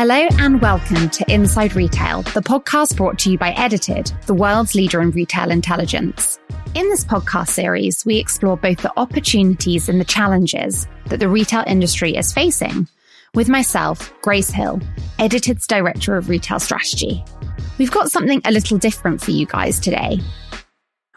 Hello and welcome to Inside Retail, the podcast brought to you by Edited, the world's leader in retail intelligence. In this podcast series, we explore both the opportunities and the challenges that the retail industry is facing with myself, Grace Hill, Edited's Director of Retail Strategy. We've got something a little different for you guys today.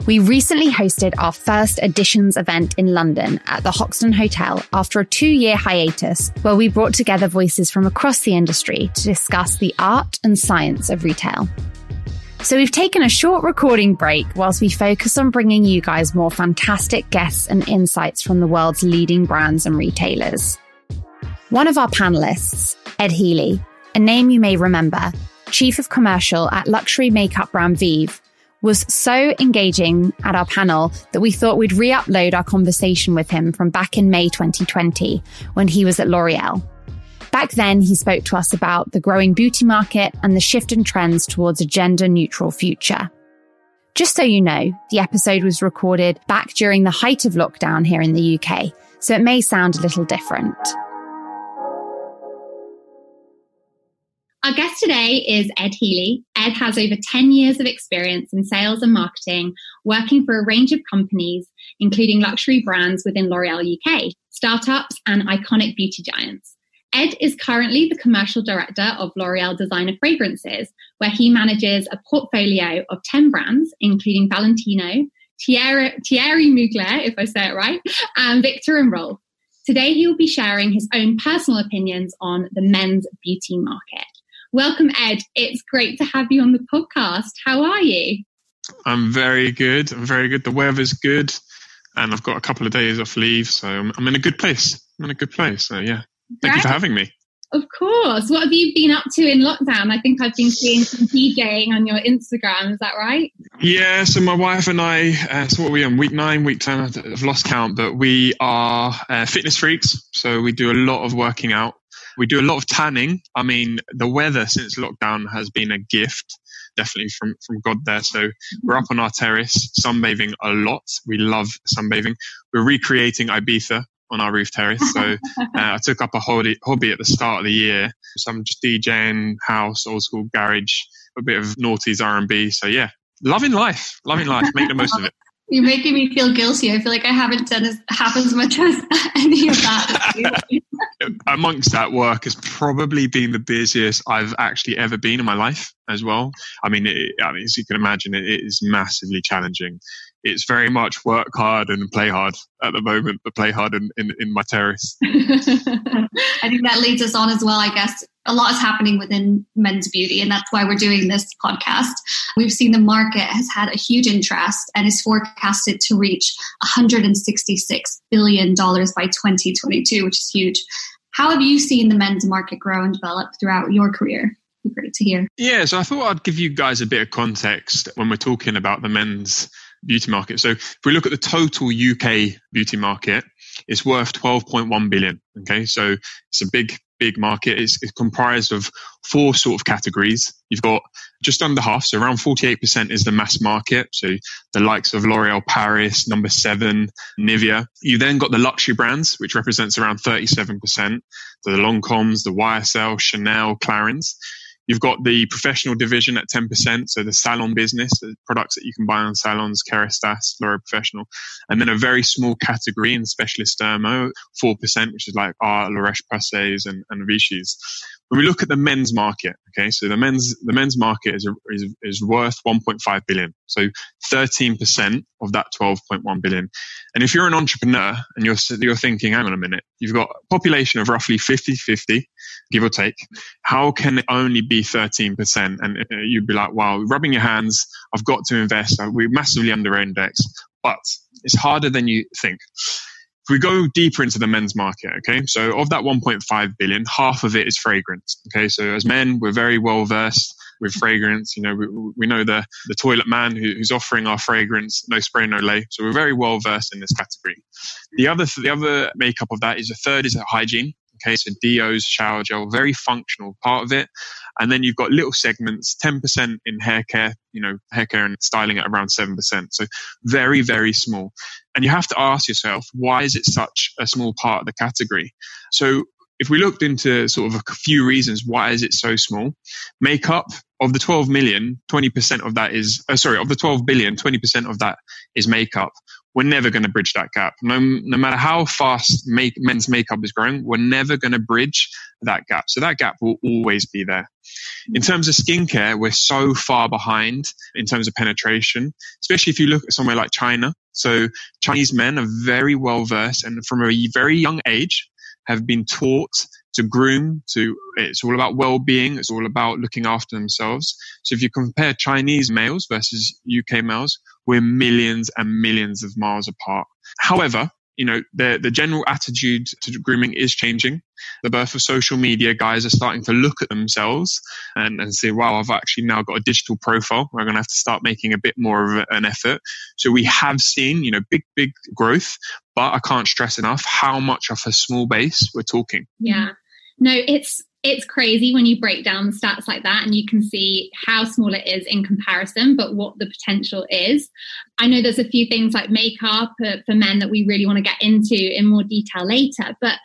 We recently hosted our first Editions event in London at the Hoxton Hotel after a two year hiatus where we brought together voices from across the industry to discuss the art and science of retail. So we've taken a short recording break whilst we focus on bringing you guys more fantastic guests and insights from the world's leading brands and retailers. One of our panelists, Ed Healy, a name you may remember, Chief of Commercial at luxury makeup brand VIEVE, was so engaging at our panel that we thought we'd re upload our conversation with him from back in May 2020 when he was at L'Oreal. Back then, he spoke to us about the growing beauty market and the shift in trends towards a gender neutral future. Just so you know, the episode was recorded back during the height of lockdown here in the UK, so it may sound a little different. Our guest today is Ed Healy. Ed has over 10 years of experience in sales and marketing, working for a range of companies, including luxury brands within L'Oreal UK, startups, and iconic beauty giants. Ed is currently the commercial director of L'Oreal Designer Fragrances, where he manages a portfolio of 10 brands, including Valentino, Thierry, Thierry Mugler, if I say it right, and Viktor and Rolf. Today, he will be sharing his own personal opinions on the men's beauty market. Welcome, Ed. It's great to have you on the podcast. How are you? I'm very good. I'm very good. The weather's good, and I've got a couple of days off leave, so I'm, I'm in a good place. I'm in a good place. So yeah, thank you for having me. Of course. What have you been up to in lockdown? I think I've been seeing some DJing on your Instagram. Is that right? Yeah. So my wife and I, uh, so what are we on? Week nine, week ten. I've lost count, but we are uh, fitness freaks. So we do a lot of working out. We do a lot of tanning. I mean, the weather since lockdown has been a gift, definitely from, from God there. So we're up on our terrace, sunbathing a lot. We love sunbathing. We're recreating Ibiza on our roof terrace. So uh, I took up a hobby, hobby at the start of the year. So I'm just DJing house, old school garage, a bit of naughties R&B. So yeah, loving life, loving life, make the most of it. You're making me feel guilty. I feel like I haven't done as half as much as any of that. Amongst that work has probably been the busiest I've actually ever been in my life as well. I mean, it, I mean, as you can imagine, it, it is massively challenging. It's very much work hard and play hard at the moment, but play hard in, in, in my terrace. I think that leads us on as well, I guess. A lot is happening within men's beauty, and that's why we're doing this podcast. We've seen the market has had a huge interest and is forecasted to reach $166 billion by 2022, which is huge. How have you seen the men's market grow and develop throughout your career? great to hear. Yeah, so I thought I'd give you guys a bit of context when we're talking about the men's beauty market. So if we look at the total UK beauty market, it's worth 12.1 billion. Okay. So it's a big, big market. It's, it's, comprised of four sort of categories. You've got just under half. So around 48% is the mass market. So the likes of L'Oreal Paris, number seven, Nivea. You then got the luxury brands, which represents around 37%. So the Lancomes, the YSL, Chanel, Clarins. You've got the professional division at 10%, so the salon business, the products that you can buy on salons, Kérastase, L'Oréal Professional, and then a very small category in specialist dermo, 4%, which is like our La Roche-Posay's and, and Vichy's. When we look at the men's market, okay, so the men's the men's market is is, is worth 1.5 billion, so 13% of that 12.1 billion. And if you're an entrepreneur and you're you're thinking, hang on a minute, you've got a population of roughly 50-50, give or take. How can it only be 13%? And uh, you'd be like, wow, rubbing your hands. I've got to invest. We're massively under index, but it's harder than you think. If we go deeper into the men's market, okay, so of that 1.5 billion, half of it is fragrance. Okay, so as men, we're very well versed with fragrance. You know, we, we know the, the toilet man who, who's offering our fragrance, no spray, no lay. So we're very well versed in this category. The other, the other makeup of that is a third is hygiene. Okay, so deos, shower gel, very functional part of it. And then you've got little segments, 10% in hair care, you know, hair care and styling at around 7%. So very, very small. And you have to ask yourself, why is it such a small part of the category? So if we looked into sort of a few reasons why is it so small, makeup of the 12 million, 20% of that is, uh, sorry, of the 12 billion, 20% of that is makeup. We're never going to bridge that gap. No, no matter how fast make, men's makeup is growing, we're never going to bridge that gap. So that gap will always be there. In mm. terms of skincare, we're so far behind in terms of penetration, especially if you look at somewhere like China. So Chinese men are very well versed and from a very young age have been taught to groom to it's all about well-being it's all about looking after themselves. So if you compare chinese males versus uk males we're millions and millions of miles apart. However you know the the general attitude to grooming is changing. The birth of social media guys are starting to look at themselves and, and say wow i've actually now got a digital profile. We're going to have to start making a bit more of an effort. So we have seen you know big big growth but i can't stress enough how much of a small base we're talking. Yeah no it's it's crazy when you break down the stats like that and you can see how small it is in comparison, but what the potential is. I know there's a few things like makeup for men that we really want to get into in more detail later, but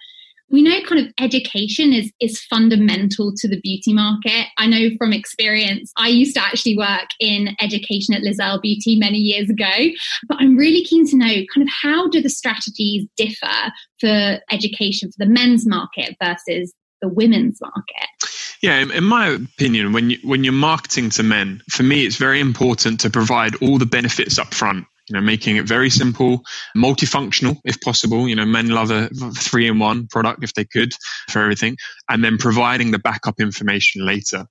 we know kind of education is is fundamental to the beauty market. I know from experience, I used to actually work in education at Liz Earle Beauty many years ago, but I'm really keen to know kind of how do the strategies differ for education for the men's market versus the women's market? Yeah, in my opinion, when you when you're marketing to men, for me, it's very important to provide all the benefits up front. You know, making it very simple, multifunctional if possible. You know, men love a three in one product if they could for everything, and then providing the backup information later.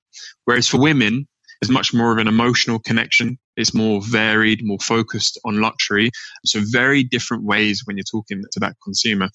Whereas for women, there's much more of an emotional connection. It's more varied, more focused on luxury. So very different ways when you're talking to that consumer.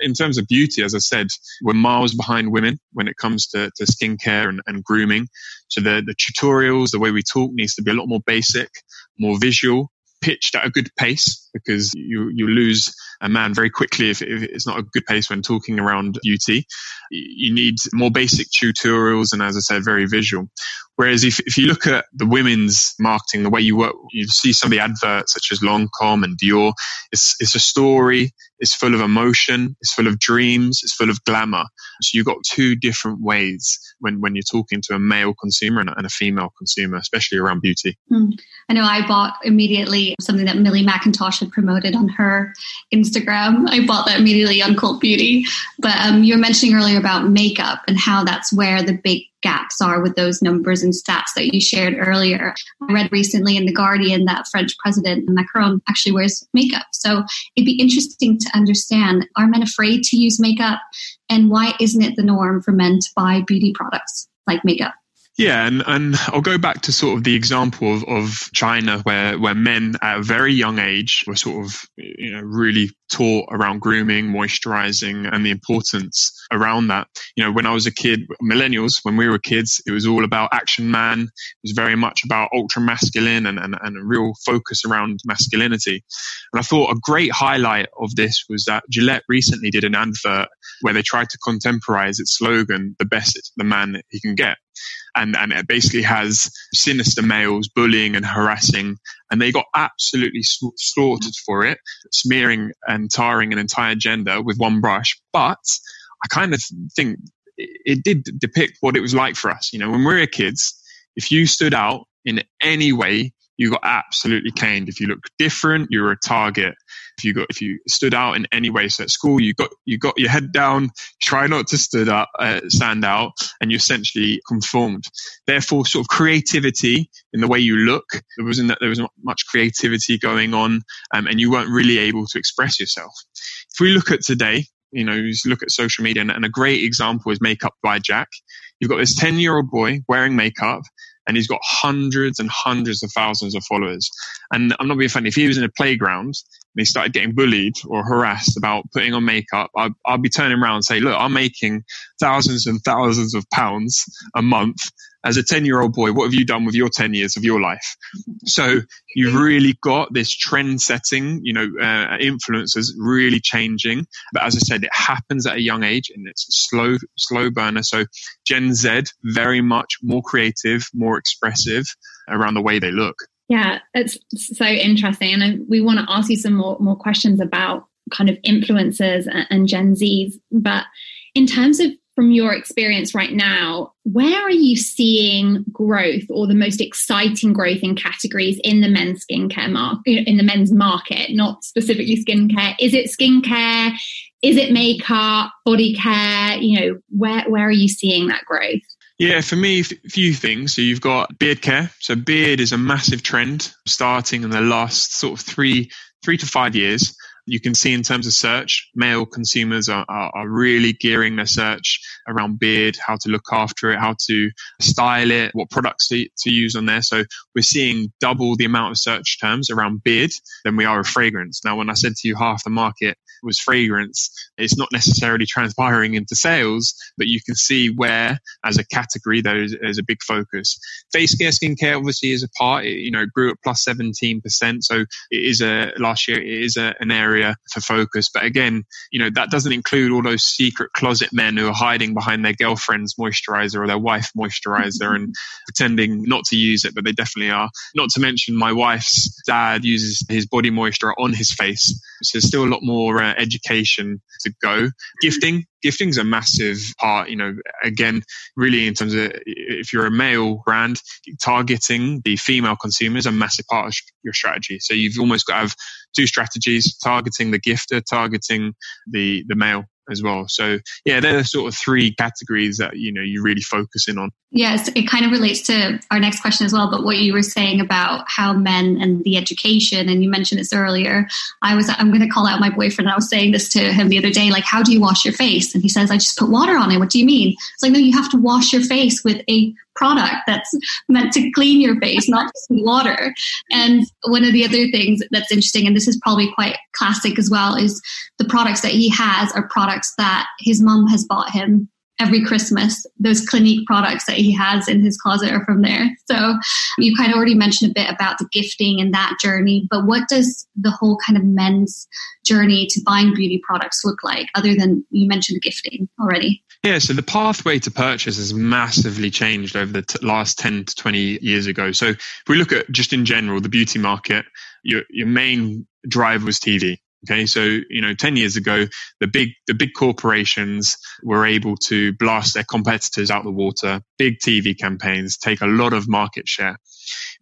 In terms of beauty, as I said, we're miles behind women when it comes to, to skincare and, and grooming. So the, the tutorials, the way we talk needs to be a lot more basic, more visual, pitched at a good pace because you, you lose a man very quickly if, if, it's not a good pace when talking around beauty. You need more basic tutorials and, as I said, very visual. Whereas if, if you look at the women's marketing, the way you work, you see some of the adverts such as Lancome and Dior. It's, it's a story. It's full of emotion. It's full of dreams. It's full of glamour. So you've got two different ways when, when you're talking to a male consumer and a, and a female consumer, especially around beauty. Mm. I know I bought immediately something that Millie Mackintosh had promoted on her Instagram. I bought that immediately on Cult Beauty. But um, you were mentioning earlier about makeup and how that's where the big gaps are with those numbers and stats that you shared earlier. I read recently in The Guardian that French President Macron actually wears makeup. So it'd be interesting to understand are men afraid to use makeup? And why isn't it the norm for men to buy beauty products like makeup? Yeah, and, and I'll go back to sort of the example of, of China where, where men at a very young age were sort of, you know, really taught around grooming, moisturizing, and the importance around that. You know, when I was a kid, millennials, when we were kids, it was all about action man. It was very much about ultra masculine and, and, and a real focus around masculinity. And I thought a great highlight of this was that Gillette recently did an advert where they tried to contemporize its slogan, the best the man he can get and, and it basically has sinister males bullying and harassing, and they got absolutely slaughtered for it, smearing and tarring an entire gender with one brush. But I kind of think it did depict what it was like for us. You know, when we were kids, if you stood out in any way, you got absolutely caned. If you looked different, you were a target if you got if you stood out in any way. So at school, you got you got your head down, try not to stood up, uh, stand out, and you essentially conformed. Therefore, sort of creativity in the way you look, there wasn't there was not much creativity going on, um, and you weren't really able to express yourself. If we look at today, you know, you look at social media, and, and a great example is Makeup by Jack. You've got this 10 year old boy wearing makeup and he's got hundreds and hundreds of thousands of followers. And I'm not being funny. If he was in a playground and he started getting bullied or harassed about putting on makeup, I'd, I'd be turning around and say, look, I'm making thousands and thousands of pounds a month as a 10 year old boy, what have you done with your 10 years of your life? So you've really got this trend setting, you know, uh, influences really changing. But as I said, it happens at a young age and it's slow, slow burner. So Gen Z, very much more creative, more expressive around the way they look. Yeah, it's so interesting. And we want to ask you some more, more questions about kind of influencers and Gen Zs. But in terms of from your experience right now, where are you seeing growth or the most exciting growth in categories in the men's skincare market, in the men's market, not specifically skincare? Is it skincare? Is it makeup, body care? You know, where, where are you seeing that growth? Yeah, for me, a few things. So you've got beard care. So beard is a massive trend starting in the last sort of three, three to five years you can see in terms of search, male consumers are, are, are, really gearing their search around beard, how to look after it, how to style it, what products to, to use on there. So we're seeing double the amount of search terms around beard than we are of fragrance. Now, when I said to you half the market was fragrance, it's not necessarily transpiring into sales, but you can see where, as a category, there is, there's a big focus. Face care, skincare obviously is a part. It, you know, grew at plus 17%. So it is a, last year, it is a, an area for focus. But again, you know, that doesn't include all those secret closet men who are hiding behind their girlfriend's moisturizer or their wife moisturizer and pretending not to use it, but they definitely are. Not to mention my wife's dad uses his body moisture on his face. So there's still a lot more uh, education to go. Gifting, gifting's a massive part. You know, again, really in terms of if you're a male brand, targeting the female consumer is a massive part of your strategy. So you've almost got to have two strategies: targeting the gifter, targeting the the male as well. So yeah, they're the sort of three categories that you know you really focus in on. Yes, it kind of relates to our next question as well. But what you were saying about how men and the education, and you mentioned this earlier. I was I'm going to call out my boyfriend. I was saying this to him the other day, like, how do you wash your face? And he says, I just put water on it. What do you mean? It's like, no, you have to wash your face with a product that's meant to clean your face, not just water. And one of the other things that's interesting, and this is probably quite classic as well, is the products that he has are products that his mom has bought him every Christmas. Those Clinique products that he has in his closet are from there. So you kind of already mentioned a bit about the gifting and that journey, but what does the whole kind of men's journey to buying beauty products look like other than you mentioned gifting already? Yeah, so the pathway to purchase has massively changed over the t- last 10 to 20 years ago. So if we look at just in general, the beauty market, your, your main drive was TV. Okay, so you know, ten years ago, the big the big corporations were able to blast their competitors out the water. Big TV campaigns take a lot of market share.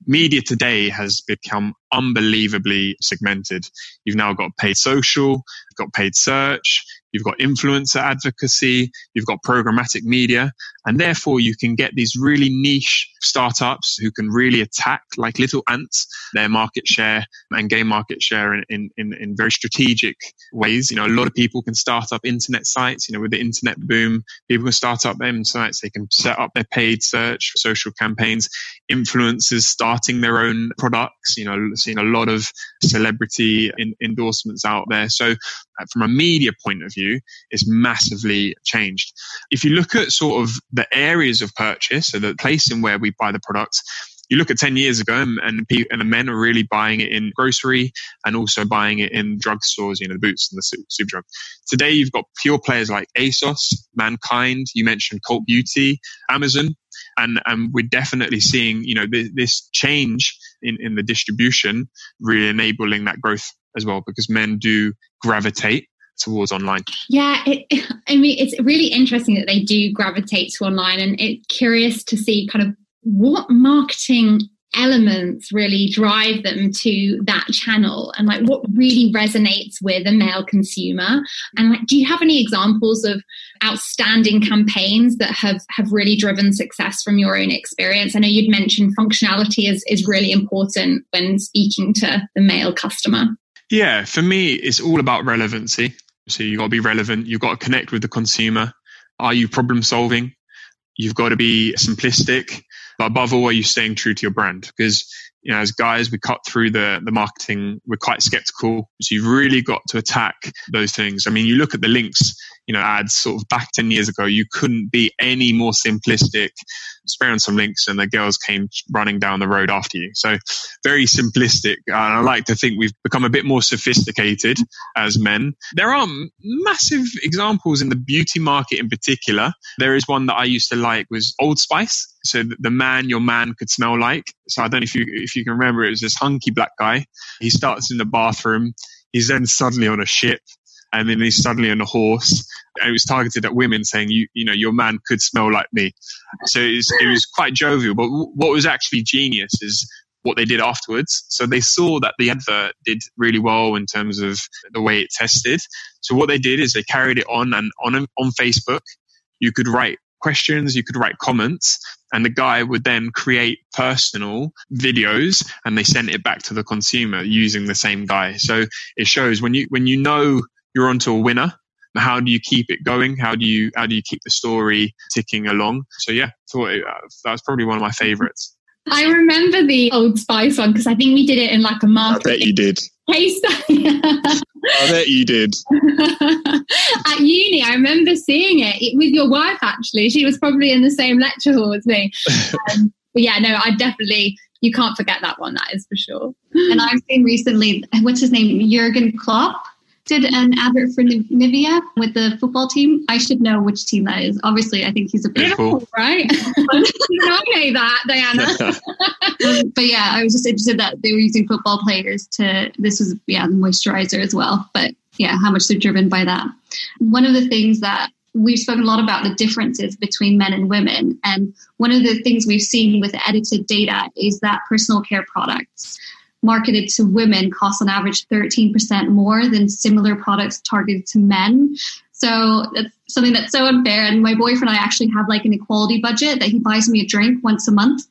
Media today has become unbelievably segmented. You've now got paid social, got paid search, you've got influencer advocacy, you've got programmatic media, and therefore you can get these really niche startups who can really attack like little ants their market share and gain market share in, in, in, very strategic ways. You know, a lot of people can start up internet sites, you know, with the internet boom, people can start up them sites, they can set up their paid search, social campaigns, influencers starting their own products, you know, seeing a lot of celebrity in, endorsements out there. So uh, from a media point of view, it's massively changed. If you look at sort of the areas of purchase, so the place in where we buy the products, you look at 10 years ago and, and, and the men are really buying it in grocery and also buying it in drugstores, you know, the Boots and the Superdrug. Today, you've got pure players like ASOS, Mankind, you mentioned Cult Beauty, Amazon, and and we're definitely seeing you know this, change in in the distribution really enabling that growth as well because men do gravitate towards online. Yeah it, i mean it's really interesting that they do gravitate to online and it's curious to see kind of what marketing elements really drive them to that channel. And like what really resonates with a male consumer. And like do you have any examples of outstanding campaigns that have have really driven success from your own experience? I know you'd mentioned functionality is is really important when speaking to the male customer. Yeah for me it's all about relevancy. So you've got to be relevant you've got to connect with the consumer. Are you problem solving? You've got to be simplistic but above all, are you staying true to your brand? Because you know, as guys, we cut through the, the marketing. We're quite skeptical. So you've really got to attack those things. I mean, you look at the Lynx, you know, ads sort of back 10 years ago, you couldn't be any more simplistic. Spray on some Lynx and the girls came running down the road after you. So very simplistic. And I like to think we've become a bit more sophisticated as men. There are massive examples in the beauty market in particular. There is one that I used to like was Old Spice. So the man your man could smell like. So I don't know if you, if you can remember, it was this hunky black guy. He starts in the bathroom. He's then suddenly on a ship and then he's suddenly on a horse. And it was targeted at women saying, you, you know, your man could smell like me. So it was, it was quite jovial. But what was actually genius is what they did afterwards. So they saw that the advert did really well in terms of the way it tested. So what they did is they carried it on and on, on Facebook, you could write questions, you could write comments, and the guy would then create personal videos and they sent it back to the consumer using the same guy. So it shows when you, when you know you're onto a winner, how do you keep it going? How do you, how do you keep the story ticking along? So yeah, thought it, uh, that was probably one of my favorites. I remember the Old Spice one because I think we did it in like a market. I bet you did. Case study. I bet you did. At uni, I remember seeing it with your wife. Actually, she was probably in the same lecture hall as me. Um, but yeah, no, I definitely you can't forget that one. That is for sure. And I've seen recently, what's his name, Jurgen Klopp did an advert for Nivea with the football team. I should know which team that is. Obviously, I think he's a big cool. right? I know that, Diana. but yeah, I was just interested that they were using football players to. This was yeah, the moisturizer as well. But yeah, how much they're driven by that. One of the things that we've spoken a lot about the differences between men and women. And one of the things we've seen with edited data is that personal care products marketed to women cost on average 13% more than similar products targeted to men. So that's something that's so unfair. And my boyfriend and I actually have like an equality budget that he buys me a drink once a month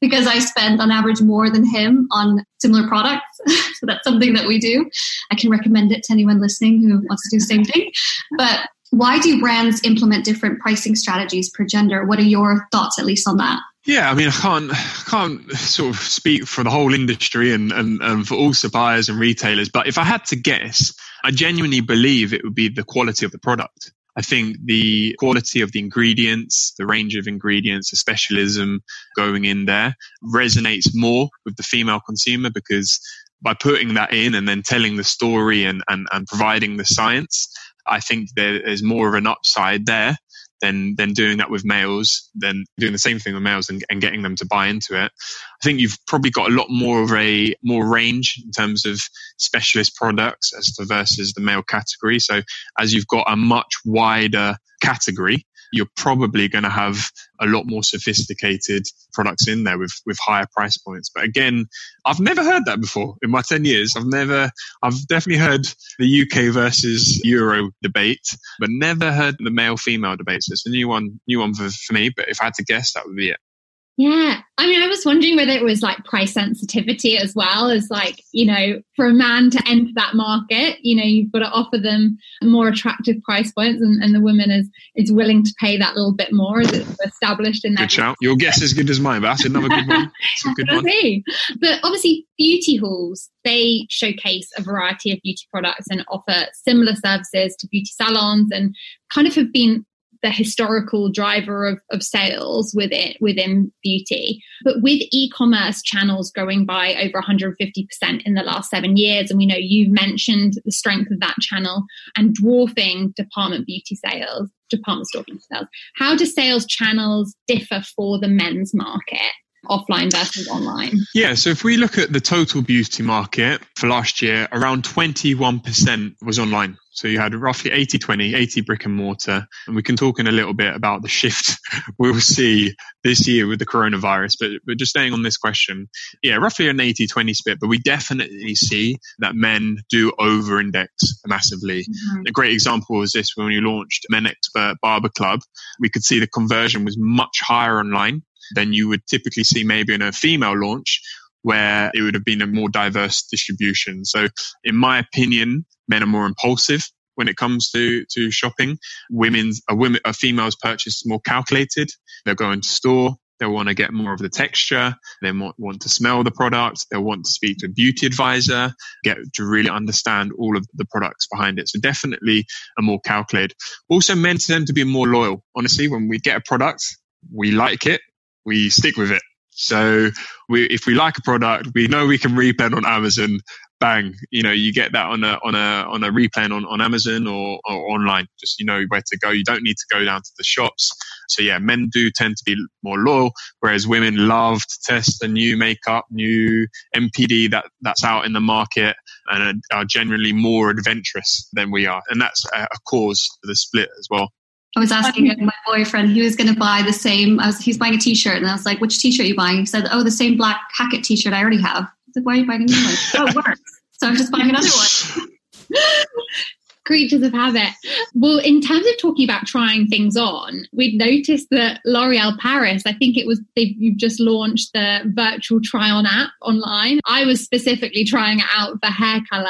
because I spend on average more than him on similar products. so that's something that we do. I can recommend it to anyone listening who wants to do the same thing. But why do brands implement different pricing strategies per gender? What are your thoughts, at least, on that? Yeah, I mean, I can't can't sort of speak for the whole industry and, and, and for all suppliers and retailers, but if I had to guess, I genuinely believe it would be the quality of the product. I think the quality of the ingredients, the range of ingredients, the specialism going in there resonates more with the female consumer because by putting that in and then telling the story and, and, and providing the science, I think there is more of an upside there than than doing that with males, then doing the same thing with males and, and getting them to buy into it. I think you've probably got a lot more of a more range in terms of specialist products as to versus the male category. So as you've got a much wider category, you're probably going to have a lot more sophisticated products in there with, with higher price points. But again, I've never heard that before in my 10 years. I've never, I've definitely heard the UK versus Euro debate, but never heard the male female debate. So it's a new one, new one for, for me. But if I had to guess, that would be it. Yeah. I mean, I was wondering whether it was like price sensitivity as well as like, you know, for a man to enter that market, you know, you've got to offer them more attractive price points and, and the woman is, is willing to pay that little bit more as it's established in that. Good shout. Your guess is good as mine, but that's another good one. a good one. But obviously beauty halls, they showcase a variety of beauty products and offer similar services to beauty salons and kind of have been the historical driver of, of sales within within beauty. But with e-commerce channels growing by over 150% in the last seven years, and we know you've mentioned the strength of that channel and dwarfing department beauty sales, department store beauty sales. How do sales channels differ for the men's market? Offline versus online? Yeah, so if we look at the total beauty market for last year, around 21% was online. So you had roughly 80 20, 80 brick and mortar. And we can talk in a little bit about the shift we'll see this year with the coronavirus. But, but just staying on this question, yeah, roughly an 80 20 split. But we definitely see that men do over index massively. Mm-hmm. A great example was this when we launched Men Expert Barber Club. We could see the conversion was much higher online than you would typically see maybe in a female launch where it would have been a more diverse distribution. So in my opinion, men are more impulsive when it comes to, to shopping. Women's, a women, a female's purchase more calculated. They'll go into store. They'll want to get more of the texture. They want, want to smell the product. They'll want to speak to a beauty advisor, get to really understand all of the products behind it. So definitely a more calculated. Also, men tend to be more loyal. Honestly, when we get a product, we like it we stick with it. So we, if we like a product, we know we can replay on Amazon bang, you know, you get that on a on a on a replay on, on Amazon or, or online. Just you know where to go. You don't need to go down to the shops. So yeah, men do tend to be more loyal, whereas women love to test the new makeup, new NPD that that's out in the market, and are, generally more adventurous than we are, and that's a cause for the split as well. I was asking um, my boyfriend, he was going to buy the same, I was, he's buying a t-shirt and I was like, which t-shirt are you buying? He said, oh, the same black Hackett t-shirt I already have. I was like, why are you buying a new one? oh, it works. So I'm just buying another one. creatures of habit. Well, in terms of talking about trying things on, we'd noticed that L'Oreal Paris, I think it was they've just launched the virtual try on app online. I was specifically trying it out for hair color.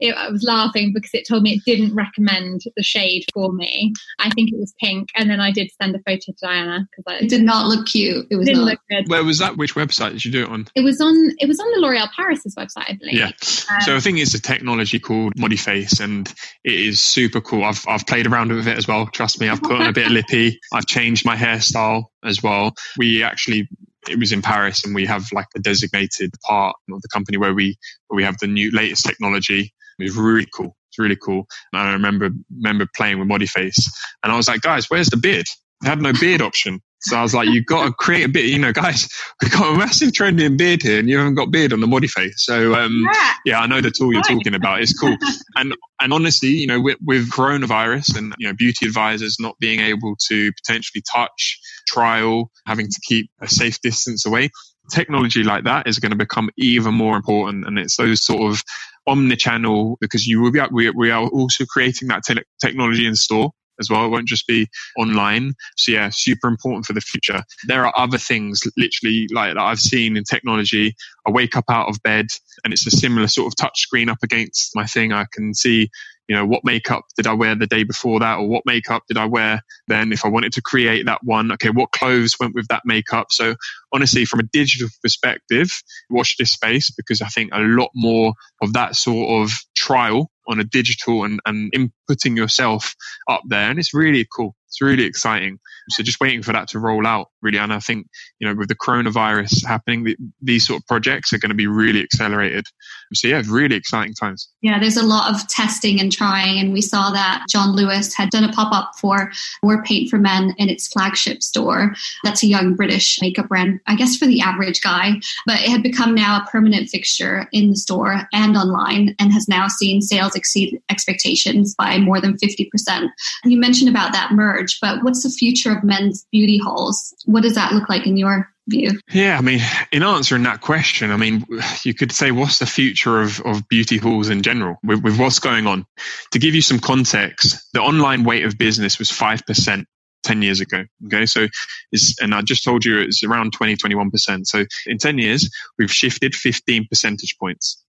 It, I was laughing because it told me it didn't recommend the shade for me. I think it was pink, and then I did send a photo to Diana because it did not look cute. It was didn't not. look good. Where was that? Which website did you do it on? It was on. It was on the L'Oreal Paris's website, I believe. Yeah. Um, so I think it's a technology called Modiface, and it is super cool. I've I've played around with it as well. Trust me, I've put on a bit of lippy. I've changed my hairstyle as well. We actually it was in Paris and we have like a designated part of the company where we where we have the new latest technology. It was really cool. It's really cool. And I remember remember playing with Modiface and I was like, guys, where's the beard? I had no beard option. So I was like, you've got to create a bit, you know, guys, we've got a massive trend in beard here and you haven't got beard on the Modiface. So, um, yeah. yeah, I know the tool you're talking about. It's cool. and, and honestly, you know, with, with coronavirus and, you know, beauty advisors not being able to potentially touch, trial, having to keep a safe distance away, technology like that is going to become even more important. And it's those sort of omni-channel because you will be, we, we are also creating that te- technology in store as well. It won't just be online. So yeah, super important for the future. There are other things literally like that I've seen in technology. I wake up out of bed and it's a similar sort of touch screen up against my thing. I can see you know, what makeup did I wear the day before that, or what makeup did I wear then? If I wanted to create that one, okay, what clothes went with that makeup? So honestly, from a digital perspective, watch this space because I think a lot more of that sort of trial on a digital and, and inputting yourself up there. And it's really cool. It's really exciting. So just waiting for that to roll out, really. And I think, you know, with the coronavirus happening, the, these sort of projects are going to be really accelerated. So yeah, really exciting times. Yeah, there's a lot of testing and trying. And we saw that John Lewis had done a pop up for War Paint for Men in its flagship store. That's a young British makeup brand, I guess for the average guy, but it had become now a permanent fixture in the store and online and has now seen sales exceed expectations by more than 50%. And you mentioned about that merge, but what's the future of men's beauty halls? What does that look like in your view? Yeah, I mean, in answering that question, I mean, you could say, what's the future of, of beauty halls in general with, with what's going on? To give you some context, the online weight of business was 5% 10 years ago. Okay. So is, and I just told you it's around 20, 21%. So in 10 years, we've shifted 15 percentage points.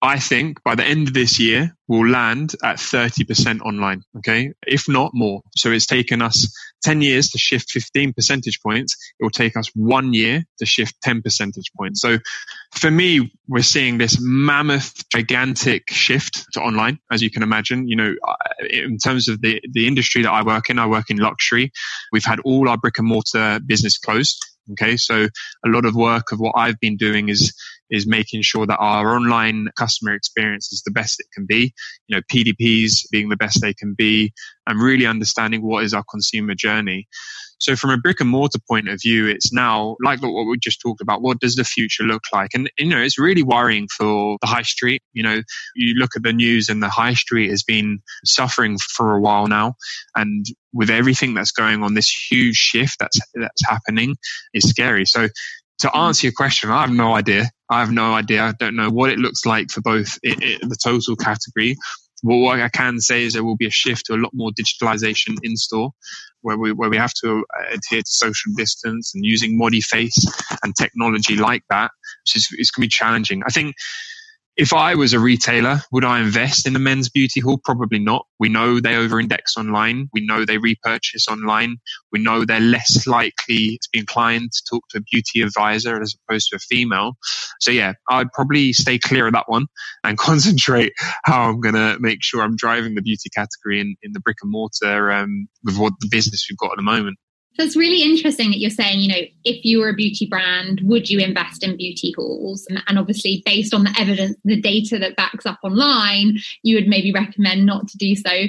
I think by the end of this year, we'll land at 30% online. Okay. If not more. So it's taken us 10 years to shift 15 percentage points. It will take us one year to shift 10 percentage points. So for me, we're seeing this mammoth, gigantic shift to online, as you can imagine. You know, in terms of the, the industry that I work in, I work in luxury. We've had all our brick and mortar business closed. Okay. So a lot of work of what I've been doing is, is making sure that our online customer experience is the best it can be. You know, PDPs being the best they can be and really understanding what is our consumer journey. So from a brick and mortar point of view, it's now like what we just talked about. What does the future look like? And, you know, it's really worrying for the high street. You know, you look at the news and the high street has been suffering for a while now. And with everything that's going on, this huge shift that's, that's happening is scary. So to answer your question, I have no idea. I have no idea. I don't know what it looks like for both it, it, the total category. But what I can say is there will be a shift to a lot more digitalization in store, where we where we have to uh, adhere to social distance and using Modiface and technology like that, which is, is going to be challenging. I think if I was a retailer, would I invest in a men's beauty hall? Probably not. We know they over index online. We know they repurchase online. We know they're less likely to be inclined to talk to a beauty advisor as opposed to a female. So yeah, I'd probably stay clear of that one and concentrate how I'm going to make sure I'm driving the beauty category in, in the brick and mortar um, with what the business we've got at the moment. So it's really interesting that you're saying, you know, if you were a beauty brand, would you invest in beauty halls? And obviously, based on the evidence, the data that backs up online, you would maybe recommend not to do so.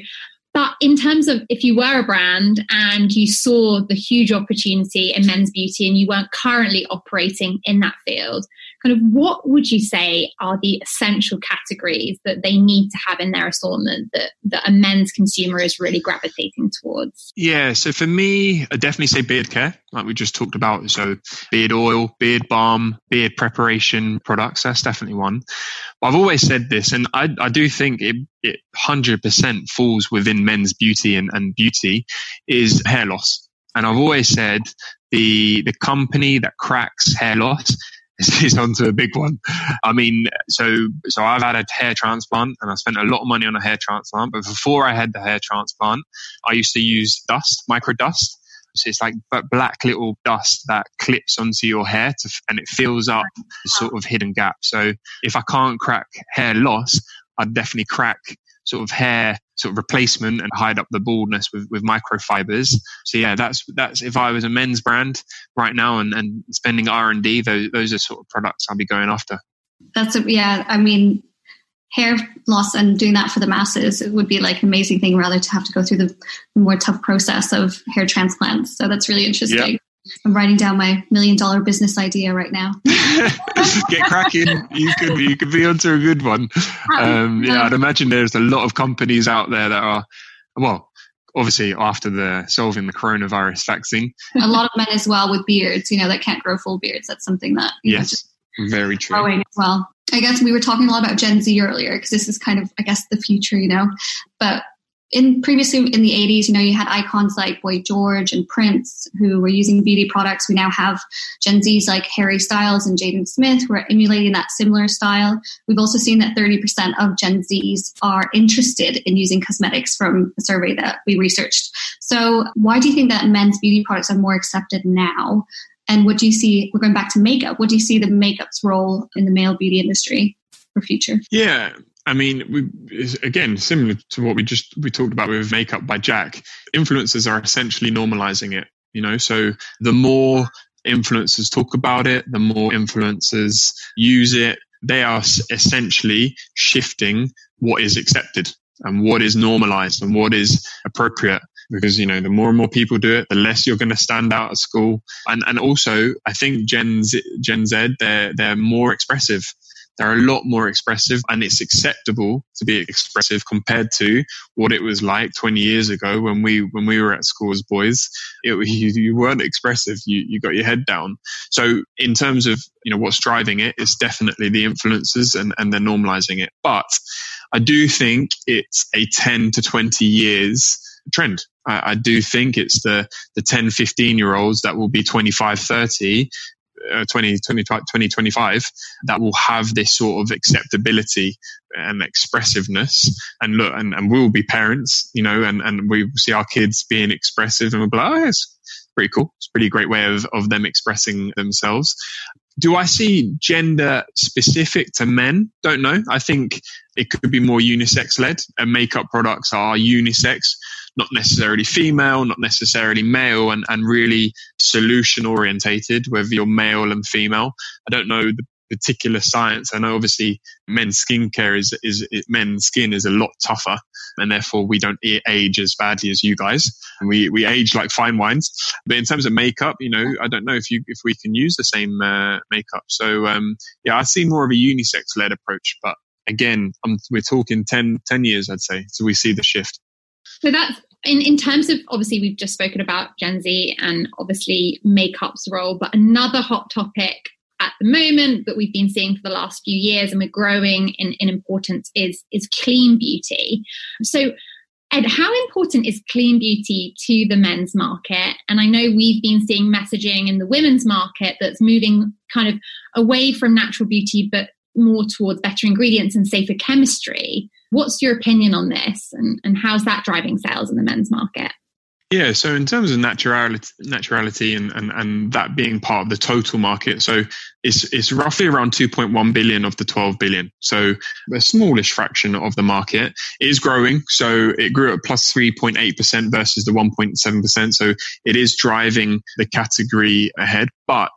But in terms of if you were a brand and you saw the huge opportunity in men's beauty and you weren't currently operating in that field, kind of what would you say are the essential categories that they need to have in their assortment that, that a men's consumer is really gravitating towards? Yeah, so for me, I definitely say beard care, like we just talked about. So beard oil, beard balm, beard preparation products, that's definitely one. I've always said this, and I, I do think it, it 100% falls within men's beauty and, and beauty is hair loss. And I've always said the the company that cracks hair loss is onto a big one. I mean, so so I've had a hair transplant and I spent a lot of money on a hair transplant. But before I had the hair transplant, I used to use dust, micro dust. So it's like black little dust that clips onto your hair to, and it fills up the sort of hidden gap. So if I can't crack hair loss, I'd definitely crack sort of hair sort of replacement and hide up the baldness with, with microfibers. So yeah, that's that's if I was a men's brand right now and, and spending R and D, those those are sort of products I'll be going after. That's a, yeah. I mean, hair loss and doing that for the masses it would be like an amazing thing rather to have to go through the more tough process of hair transplants. So that's really interesting. Yep. I'm writing down my million dollar business idea right now. Get cracking. You could you could be onto a good one. Um, yeah, I'd imagine there's a lot of companies out there that are well, obviously after the solving the coronavirus vaccine. a lot of men as well with beards, you know, that can't grow full beards. That's something that yes, know, very true. Growing as well. I guess we were talking a lot about Gen Z earlier because this is kind of, I guess, the future, you know. But in previously in the 80s, you know, you had icons like Boy George and Prince who were using beauty products. We now have Gen Zs like Harry Styles and Jaden Smith who are emulating that similar style. We've also seen that 30% of Gen Zs are interested in using cosmetics from a survey that we researched. So why do you think that men's beauty products are more accepted now? And what do you see? We're going back to makeup. What do you see the makeup's role in the male beauty industry for future? Yeah, I mean, we, again, similar to what we just we talked about with makeup by Jack. Influencers are essentially normalizing it. You know, so the more influencers talk about it, the more influencers use it. They are essentially shifting what is accepted and what is normalized and what is appropriate because you know the more and more people do it the less you're going to stand out at school and and also i think gen z, gen z they're they're more expressive they're a lot more expressive and it's acceptable to be expressive compared to what it was like 20 years ago when we when we were at school as boys. It, you, you weren't expressive. You, you got your head down. So in terms of you know what's driving it it's definitely the influences and, and they're normalizing it. But i do think it's a 10 to 20 years trend. I, I, do think it's the the 10 15 year olds that will be 25 30 uh, 20, 20, 2025 that will have this sort of acceptability and expressiveness and look and, and we'll be parents you know and, and we see our kids being expressive and we'll be like oh it's pretty cool it's a pretty great way of, of them expressing themselves do I see gender specific to men? Don't know. I think it could be more unisex led and makeup products are unisex not necessarily female, not necessarily male, and, and really solution orientated, whether you're male and female. I don't know the particular science. I know obviously men's skincare is, is, men's skin is a lot tougher and therefore we don't age as badly as you guys. We, we age like fine wines. But in terms of makeup, you know, I don't know if you, if we can use the same uh, makeup. So, um, yeah, I see more of a unisex led approach, but again, I'm, we're talking 10, 10 years, I'd say. So we see the shift. So that's in, in terms of obviously we've just spoken about Gen Z and obviously makeup's role, but another hot topic at the moment that we've been seeing for the last few years and we're growing in, in importance is is clean beauty. So Ed, how important is clean beauty to the men's market? And I know we've been seeing messaging in the women's market that's moving kind of away from natural beauty, but more towards better ingredients and safer chemistry. What's your opinion on this and, and how's that driving sales in the men's market? Yeah, so in terms of naturality, naturality and, and, and that being part of the total market, so it's, it's roughly around 2.1 billion of the 12 billion. So a smallish fraction of the market is growing. So it grew at plus 3.8% versus the 1.7%. So it is driving the category ahead, but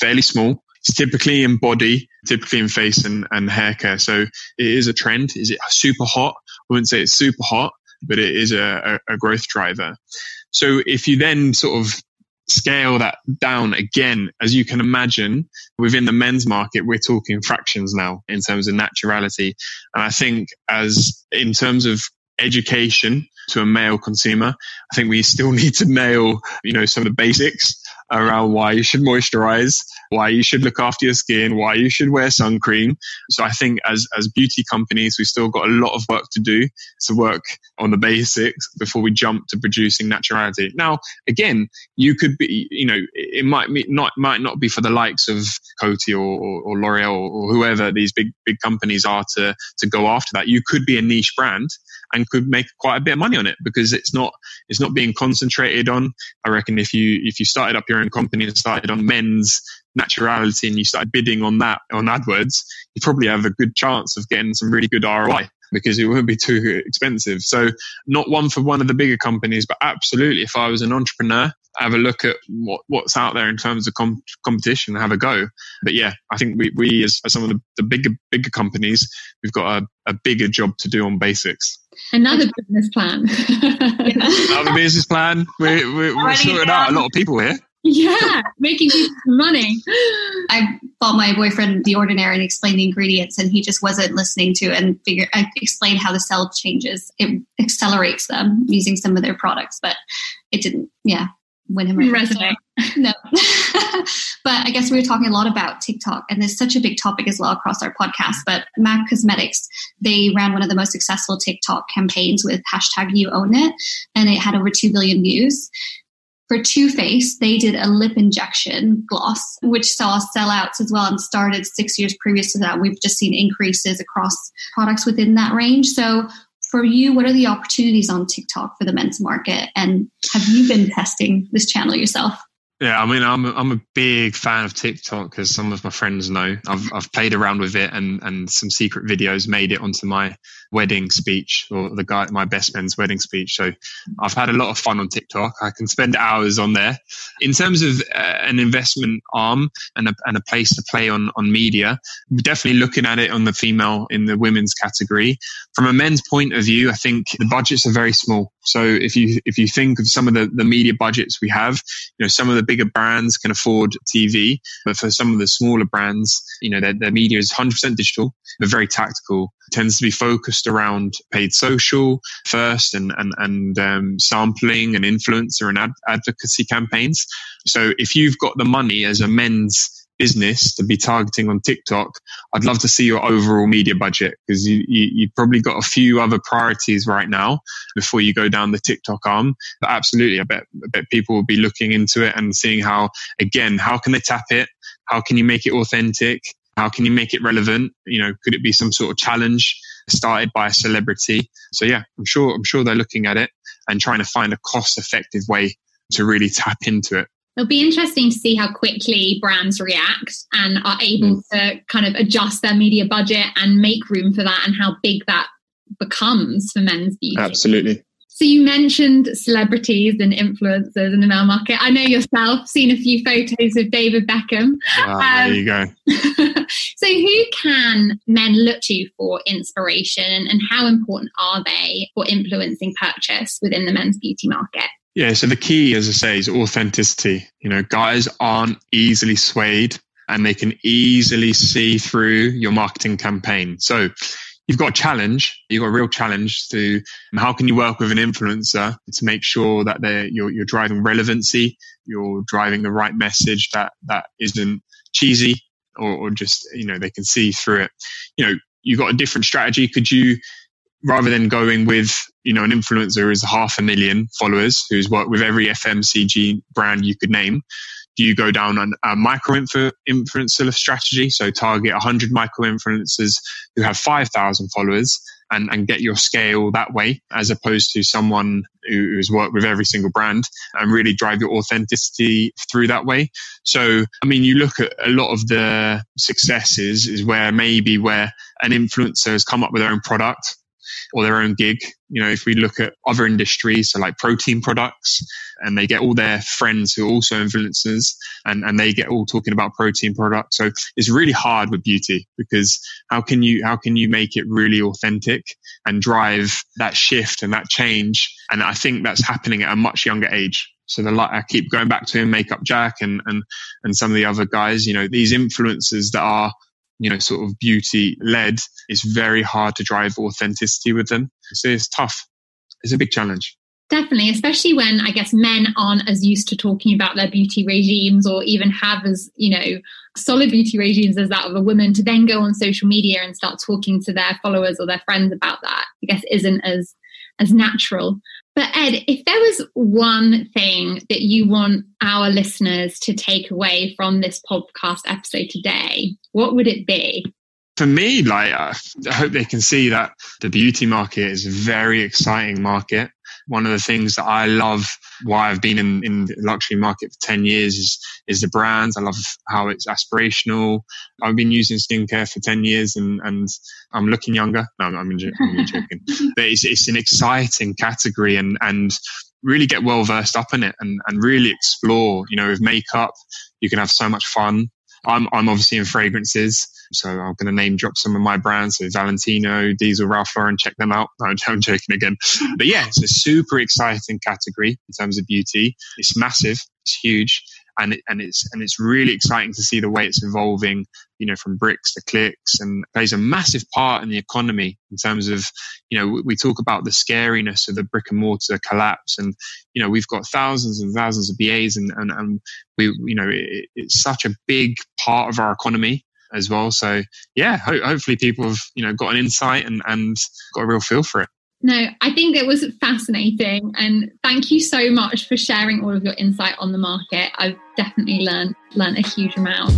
fairly small. It's typically in body, typically in face and, and hair care. So it is a trend. Is it super hot? I wouldn't say it's super hot, but it is a, a, a growth driver. So if you then sort of scale that down again, as you can imagine, within the men's market, we're talking fractions now in terms of naturality. And I think as in terms of education to a male consumer, I think we still need to nail, you know, some of the basics around why you should moisturize, why you should look after your skin, why you should wear sun cream. So I think as, as beauty companies, we've still got a lot of work to do to work on the basics before we jump to producing naturality. Now, again, you could be, you know, it might not, might not be for the likes of Coty or, or, or L'Oreal or whoever these big, big companies are to, to go after that. You could be a niche brand and could make quite a bit of money on it because it's not it's not being concentrated on. I reckon if you if you started up your own company and started on men's naturality and you started bidding on that on AdWords, you probably have a good chance of getting some really good ROI because it won't be too expensive. So not one for one of the bigger companies, but absolutely if I was an entrepreneur, have a look at what, what's out there in terms of com- competition have a go. But yeah, I think we, we as, as some of the, the, bigger, bigger companies, we've got a, a bigger job to do on basics. Another business plan. Another business plan. We're, we're, we're sorting out a lot of people here. Yeah, making money. I bought my boyfriend The Ordinary and explained the ingredients, and he just wasn't listening to and figure. I explained how the cell changes; it accelerates them using some of their products, but it didn't. Yeah, win him resonate. no, but I guess we were talking a lot about TikTok, and there's such a big topic as well across our podcast. But MAC Cosmetics, they ran one of the most successful TikTok campaigns with hashtag You Own It, and it had over two billion views. For Too Faced, they did a lip injection gloss, which saw sellouts as well and started six years previous to that. We've just seen increases across products within that range. So, for you, what are the opportunities on TikTok for the men's market? And have you been testing this channel yourself? Yeah, I mean, I'm a, I'm a big fan of TikTok, as some of my friends know. I've I've played around with it, and and some secret videos made it onto my wedding speech or the guy my best man's wedding speech. So I've had a lot of fun on TikTok. I can spend hours on there. In terms of uh, an investment arm and a and a place to play on on media, definitely looking at it on the female in the women's category. From a men's point of view, I think the budgets are very small. So if you if you think of some of the, the media budgets we have, you know, some of the bigger brands can afford TV, but for some of the smaller brands, you know, their, their media is 100% digital, but very tactical. It tends to be focused around paid social first and and and um, sampling and influencer and ad- advocacy campaigns. So if you've got the money as a men's business to be targeting on TikTok, I'd love to see your overall media budget because you, you, have probably got a few other priorities right now before you go down the TikTok arm. But absolutely, I bet, I bet people will be looking into it and seeing how, again, how can they tap it? How can you make it authentic? How can you make it relevant? You know, could it be some sort of challenge started by a celebrity? So yeah, I'm sure, I'm sure they're looking at it and trying to find a cost effective way to really tap into it. It'll be interesting to see how quickly brands react and are able mm. to kind of adjust their media budget and make room for that and how big that becomes for men's beauty. Absolutely. So you mentioned celebrities and influencers in the male market. I know yourself seen a few photos of David Beckham. Wow, um, there you go. so who can men look to for inspiration and how important are they for influencing purchase within the men's beauty market? Yeah, so the key, as I say, is authenticity. You know, guys aren't easily swayed and they can easily see through your marketing campaign. So you've got a challenge, you've got a real challenge to how can you work with an influencer to make sure that they're, you're, you're driving relevancy, you're driving the right message that, that isn't cheesy or, or just, you know, they can see through it. You know, you've got a different strategy. Could you, rather than going with you know an influencer who has half a million followers who's worked with every FMCG brand you could name, Do you go down on a micro influencer strategy? So target 100 micro influencers who have 5,000 followers and, and get your scale that way, as opposed to someone who, who's worked with every single brand and really drive your authenticity through that way. So, I mean, you look at a lot of the successes is where maybe where an influencer has come up with their own product or their own gig. You know, if we look at other industries, so like protein products, and they get all their friends who are also influencers and, and they get all talking about protein products. So it's really hard with beauty because how can you, how can you make it really authentic and drive that shift and that change? And I think that's happening at a much younger age. So the I keep going back to him, Makeup Jack and, and, and some of the other guys, you know, these influencers that are you know, sort of beauty led, it's very hard to drive authenticity with them. So it's tough. It's a big challenge. Definitely, especially when I guess men aren't as used to talking about their beauty regimes or even have as, you know, solid beauty regimes as that of a woman to then go on social media and start talking to their followers or their friends about that, I guess isn't as as natural. But Ed, if there was one thing that you want our listeners to take away from this podcast episode today, what would it be? For me, like I hope they can see that the beauty market is a very exciting market one of the things that I love why I've been in, in the luxury market for 10 years is, is the brands. I love how it's aspirational. I've been using skincare for 10 years and, and I'm looking younger. No, I'm, I'm joking. but it's, it's an exciting category and, and really get well versed up in it and, and really explore, you know, with makeup, you can have so much fun. I'm, I'm obviously in fragrances. So I'm going to name drop some of my brands. So Valentino, Diesel, Ralph Lauren, check them out. I'm, I'm joking again. But yeah, it's a super exciting category in terms of beauty. It's massive. It's huge. And, it, and it's and it's really exciting to see the way it's evolving, you know, from bricks to clicks, and plays a massive part in the economy in terms of, you know, we, we talk about the scariness of the brick and mortar collapse, and you know, we've got thousands and thousands of BAs, and and, and we, you know, it, it's such a big part of our economy, as well. So yeah, ho- hopefully people have you know got an insight and and got a real feel for it. No, I think it was fascinating, and thank you so much for sharing all of your insight on the market. I've definitely learned learned a huge amount.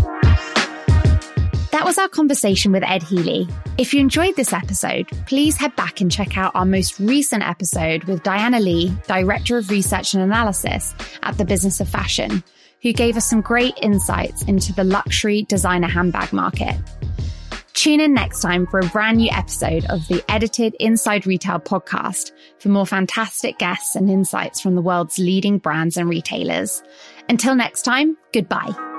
That was our conversation with Ed Healy. If you enjoyed this episode, please head back and check out our most recent episode with Diana Lee, Director of Research and Analysis at the Business of Fashion, who gave us some great insights into the luxury designer handbag market. Tune in next time for a brand new episode of the edited Inside Retail podcast for more fantastic guests and insights from the world's leading brands and retailers. Until next time, goodbye.